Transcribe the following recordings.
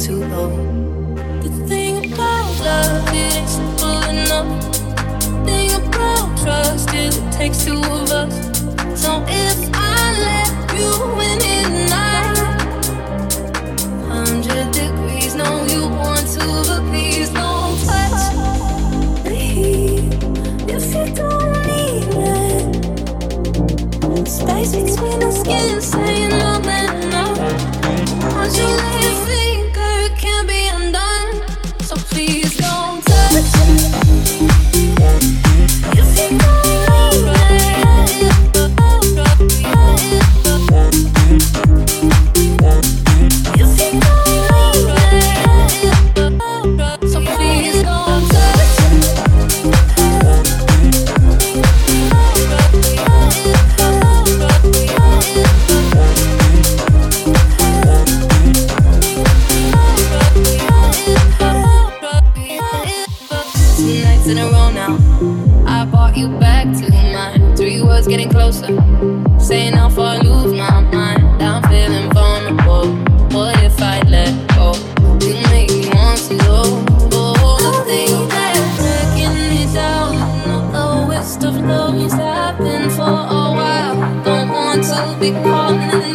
too low. in a row now. I brought you back to mine. Three words getting closer. Saying how far I lose my mind. I'm feeling vulnerable. What if I let go? You make me want to go. Oh, nothing that's breaking me down. The waste of love is happening for a while. Don't want to be calling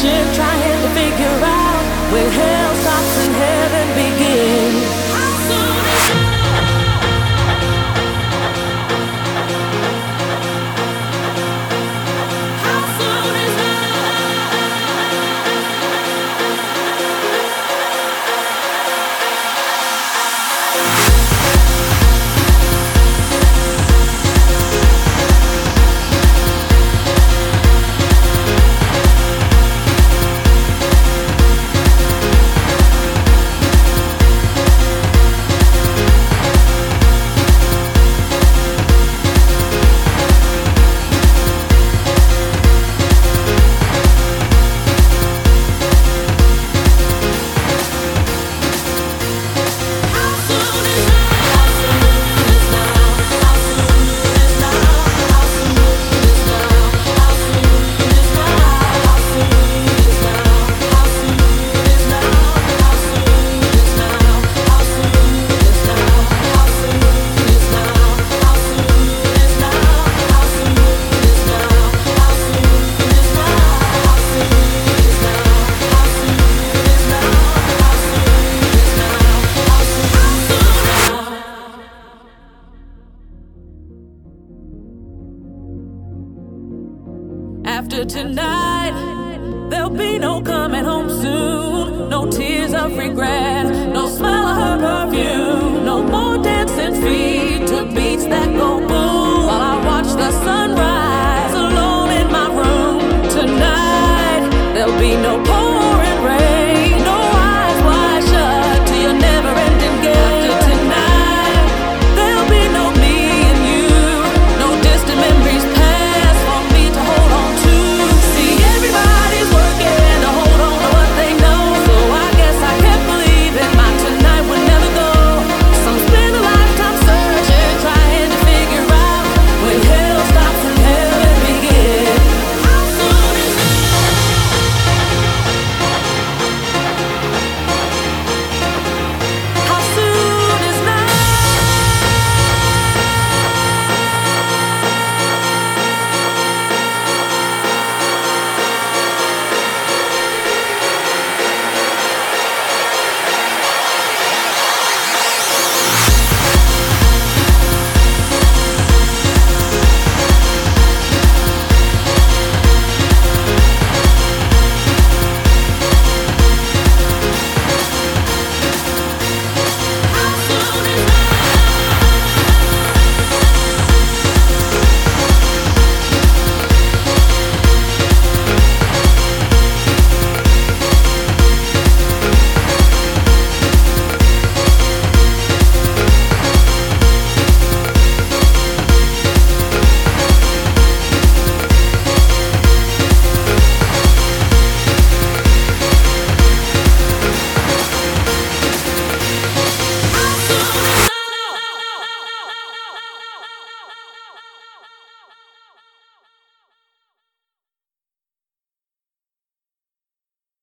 trying to figure out when